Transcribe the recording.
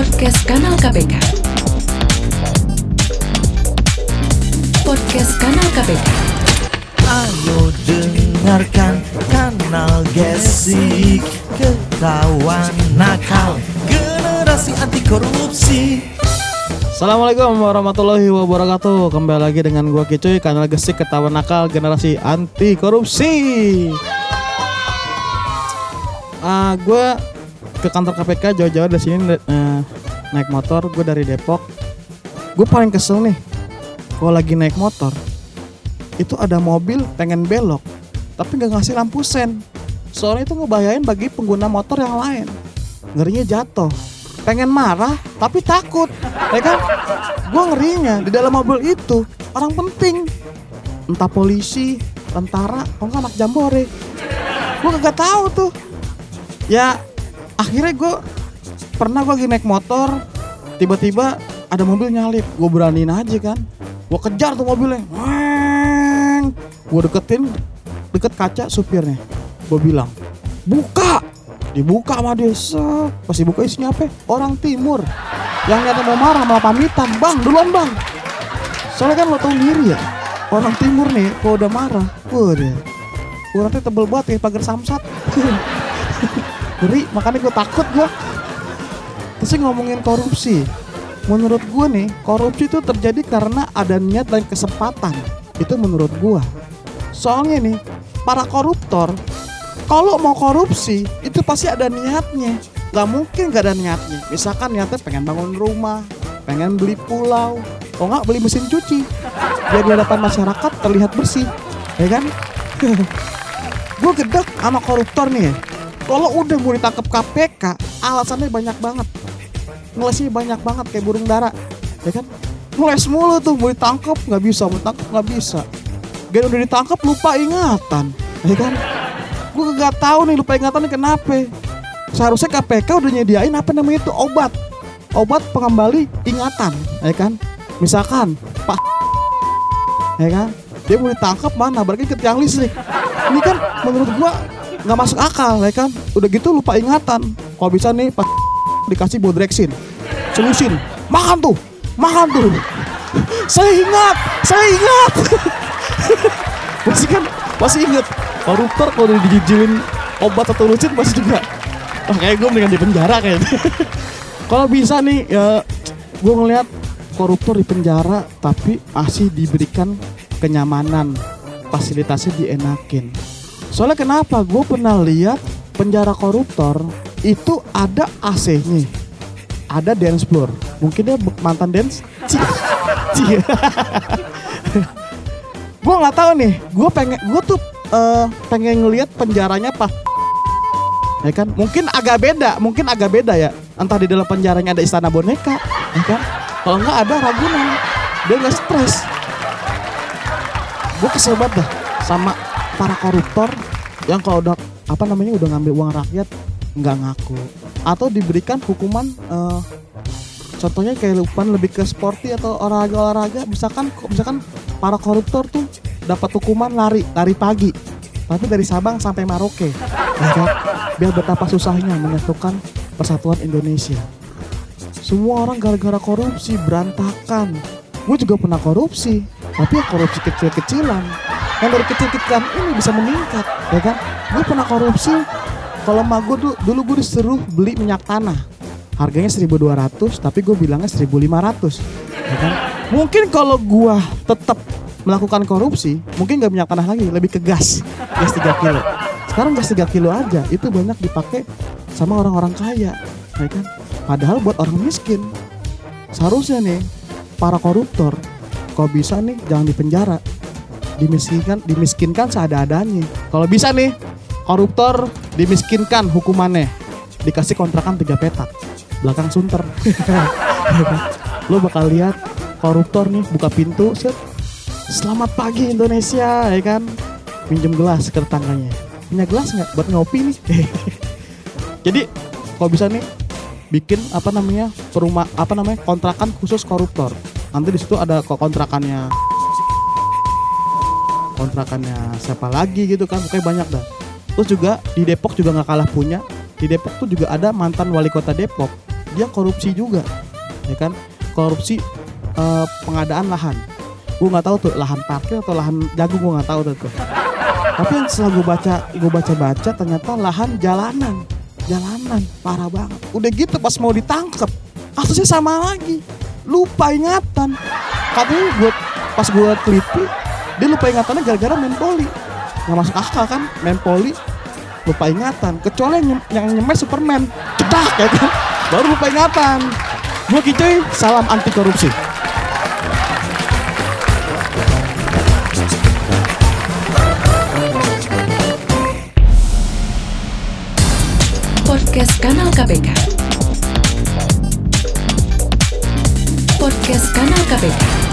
Podcast Kanal KPK. Podcast Kanal KPK. Ayo dengarkan kanal Gesik. Ketahuan nakal. Generasi anti korupsi Assalamualaikum warahmatullahi wabarakatuh. Kembali lagi dengan gua Kicuy Kanal Gesik Ketahuan Nakal Generasi Anti Korupsi. Ah, Gue ke kantor KPK jauh-jauh dari sini eh, Naik motor Gue dari Depok. Gue paling kesel nih Kalau lagi naik motor Itu ada mobil pengen belok Tapi nggak ngasih lampu sen. Soalnya itu ngebahayain bagi pengguna motor yang lain. Ngerinya jatuh. Pengen marah tapi takut Ya kan? Gue ngerinya di dalam mobil itu Orang penting. Entah polisi Tentara nggak anak jambore. Gue kagak tahu tuh. Ya Akhirnya gue Pernah gue lagi naik motor Tiba-tiba ada mobil nyalip. Gue beraniin aja kan. Gue kejar tuh mobilnya. Gue deketin Deket kaca supirnya. Gue bilang Buka. Dibuka sama dia. Set. Pas dibuka isinya apa? Orang timur. Yang nyata mau marah malah pamitan. Bang duluan bang. Soalnya kan lo tau diri ya Orang timur nih kalau udah marah Waduh. Uratnya tebel banget kayak pagar samsat Ngeri makanya gue takut gue Terus ngomongin korupsi Menurut gue nih Korupsi itu terjadi karena ada niat dan kesempatan. Itu menurut gue Soalnya nih Para koruptor Kalau mau korupsi Itu pasti ada niatnya. Gak mungkin gak ada niatnya. Misalkan niatnya pengen bangun rumah Pengen beli pulau. Kalau nggak beli mesin cuci. Biar di hadapan masyarakat terlihat bersih. Ya kan? Gue gedek sama koruptor nih ya. Kalau udah mau ditangkap KPK Alasannya banyak banget. Ngelesnya banyak banget kayak burung dara. Ya kan? Ngeles mulu tuh mau ditangkap nggak bisa Mau ditangkap nggak bisa. Gak udah ditangkap lupa ingatan. Ya kan? Gue gak tahu nih lupa ingatan nih kenapa. Seharusnya KPK udah nyediain apa namanya itu obat. Obat pengembali ingatan Ya kan? Misalkan Pak Ya kan? Dia mau ditangkap mana? Berarti ke tiang listrik Ini kan menurut gua nggak masuk akal ya kan? Udah gitu lupa ingatan. Kalau bisa nih pas dikasih bodrexin Selusin. Makan tuh. Makan tuh. Saya ingat. Saya ingat. Masih kan? Masih inget Koruptor kalau udah dijijilin Obat atau lucin pasti juga. Wah kayak gue mendingan di penjara kayaknya. Kalau bisa nih ya Gue ngeliat koruptor di penjara Tapi masih diberikan kenyamanan. Fasilitasnya dienakin Soalnya kenapa? Gue pernah lihat penjara koruptor Itu ada AC-nya Ada dance floor. Mungkin dia mantan dance? Gue nggak tahu nih. Gue pengen gue tuh eh, pengen ngelihat penjaranya pak ya kan? Mungkin agak beda mungkin agak beda ya. Entah di dalam penjaranya ada istana boneka ya kan? Kalau nggak ada ragunan. Dia nggak stres. Gue kesel banget dah sama para koruptor yang kalau udah apa namanya udah ngambil uang rakyat nggak ngaku. Atau diberikan hukuman eh, contohnya kayak hukuman lebih ke sporty atau olahraga-olahraga misalkan misalkan para koruptor tuh dapat hukuman lari lari pagi tapi dari Sabang sampai Maroke. Kan? biar betapa susahnya menyatukan persatuan Indonesia. Semua orang gara-gara korupsi berantakan. Gue juga pernah korupsi tapi ya korupsi kecil-kecilan yang dari kecil-kecilan ini bisa meningkat ya kan? Gue pernah korupsi. Kalau mah gue dulu, dulu gue disuruh beli minyak tanah. Harganya 1200 tapi gue bilangnya 1500 ya kan? Mungkin kalau gue tetap melakukan korupsi mungkin nggak minyak tanah lagi lebih ke gas. Gas 3 kilo. Sekarang gas 3 kilo aja itu banyak dipakai sama orang-orang kaya ya kan? Padahal buat orang miskin. Seharusnya nih para koruptor kalau bisa nih jangan dipenjara dimiskinkan dimiskinkan seada-adanya kalau bisa nih koruptor dimiskinkan hukumannya. Dikasih kontrakan tiga petak belakang sunter. Lo bakal lihat koruptor nih buka pintu set. Selamat pagi Indonesia ya kan? Pinjem gelas ke tetangganya. Punya gelas nggak buat ngopi nih? Jadi kalau bisa nih bikin apa namanya perumah apa namanya kontrakan khusus koruptor. Nanti di situ ada kontrakannya kontrakannya siapa lagi gitu kan pokoknya banyak dah. Terus juga di Depok juga nggak kalah punya. Di Depok tuh juga ada mantan wali kota Depok. Dia korupsi juga ya kan? Korupsi eh, pengadaan lahan. Gue nggak tahu tuh lahan parkir atau lahan jagung gue nggak tahu tuh, tuh. tapi yang setelah gue baca gue baca baca ternyata lahan jalanan. Jalanan parah banget. Udah gitu pas mau ditangkap kasusnya sama lagi. Lupa ingatan. Katanya gue pas gue teliti dia lupa ingatannya gara-gara main poli. Nggak masuk akal kan main poli lupa ingatan. Kecuali yang, yang nyemai Superman. Cedak ya kan? Baru lupa ingatan. Gue Kicoy salam anti korupsi. Podcast Kanal KPK. Podcast Kanal KPK.